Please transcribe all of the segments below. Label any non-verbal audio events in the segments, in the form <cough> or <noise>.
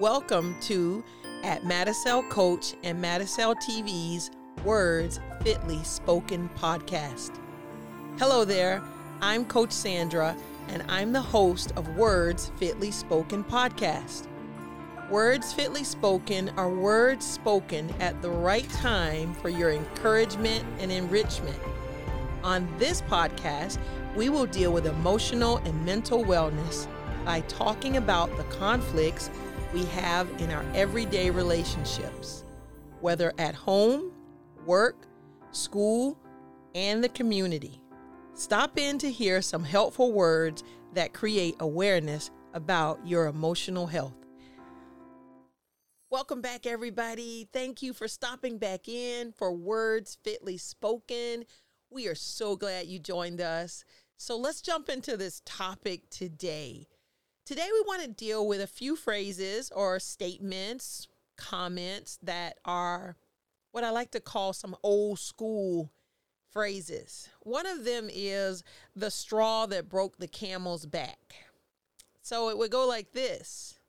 Welcome to at Madicel Coach and Madicel TV's Words Fitly Spoken podcast. Hello there, I'm Coach Sandra, and I'm the host of Words Fitly Spoken podcast. Words fitly spoken are words spoken at the right time for your encouragement and enrichment. On this podcast, we will deal with emotional and mental wellness by talking about the conflicts we have in our everyday relationships, whether at home, work, school, and the community. Stop in to hear some helpful words that create awareness about your emotional health. Welcome back, everybody. Thank you for stopping back in for Words Fitly Spoken. We are so glad you joined us. So let's jump into this topic today. Today, we want to deal with a few phrases or statements, comments that are what I like to call some old school phrases. One of them is the straw that broke the camel's back. So it would go like this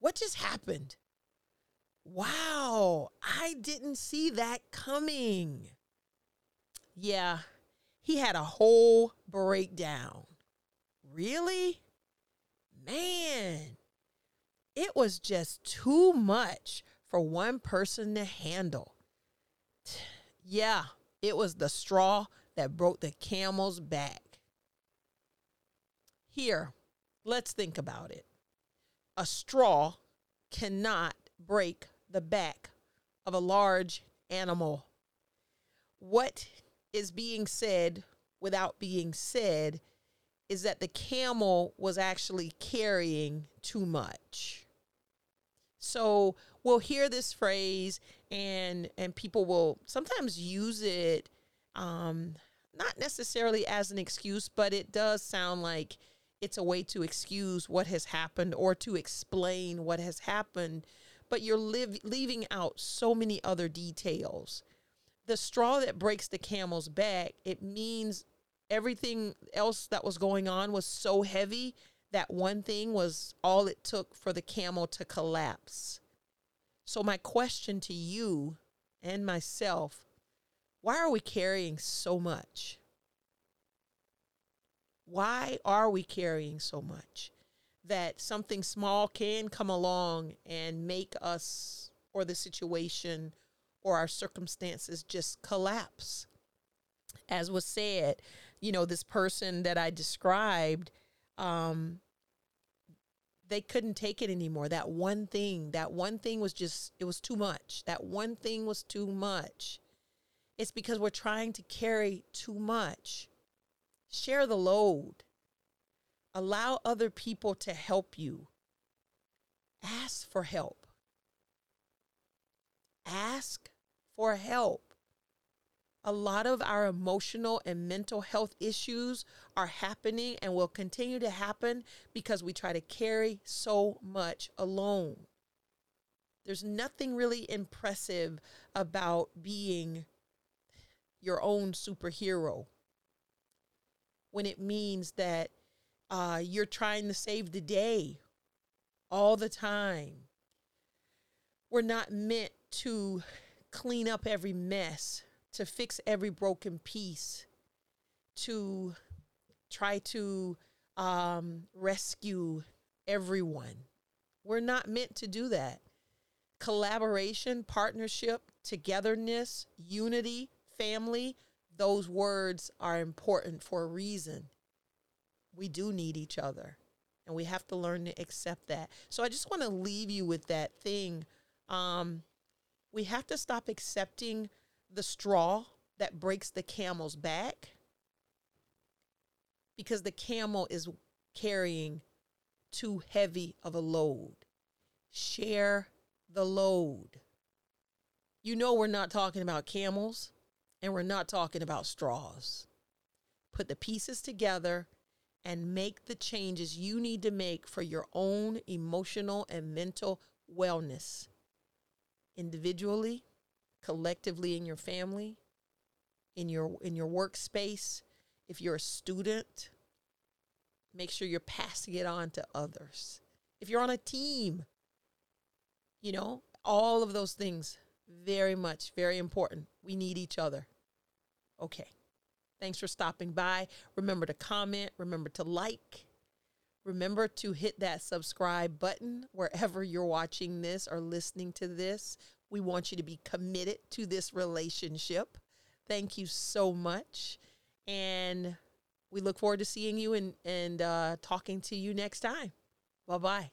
What just happened? Wow, I didn't see that coming. Yeah, he had a whole breakdown. Really? Man, it was just too much for one person to handle. <sighs> Yeah, it was the straw that broke the camel's back. Here, let's think about it. A straw cannot break the back of a large animal. What is being said without being said is that the camel was actually carrying too much. So we'll hear this phrase and and people will sometimes use it um not necessarily as an excuse, but it does sound like it's a way to excuse what has happened or to explain what has happened, but you're leaving out so many other details. The straw that breaks the camel's back, it means everything else that was going on was so heavy that one thing was all it took for the camel to collapse. So, my question to you and myself why are we carrying so much? Why are we carrying so much? That something small can come along and make us or the situation or our circumstances just collapse. As was said, you know, this person that I described, um, they couldn't take it anymore. That one thing, that one thing was just, it was too much. That one thing was too much. It's because we're trying to carry too much. Share the load. Allow other people to help you. Ask for help. Ask for help a lot of our emotional and mental health issues are happening and will continue to happen because we try to carry so much alone. There's nothing really impressive about being your own superhero when it means that uh, you're trying to save the day all the time. We're not meant to clean up every mess to fix every broken piece, to try to um, rescue everyone. We're not meant to do that. Collaboration, partnership, togetherness, unity, family, those words are important for a reason. We do need each other and we have to learn to accept that. So I just want to leave you with that thing. Um, we have to stop accepting the straw that breaks the camel's back because the camel is carrying too heavy of a load. Share the load. You know, we're not talking about camels and we're not talking about straws. Put the pieces together and make the changes you need to make for your own emotional and mental wellness individually collectively in your family, in your in your workspace, if you're a student, make sure you're passing it on to others. If you're on a team, You know, all of those things, very much, very important. We need each other. Okay. Thanks for stopping by. Remember to comment, remember to like, remember to hit that subscribe button wherever you're watching this or listening to this. We want you to be committed to this relationship. Thank you so much. And we look forward to seeing you and, and uh, talking to you next time. Bye bye.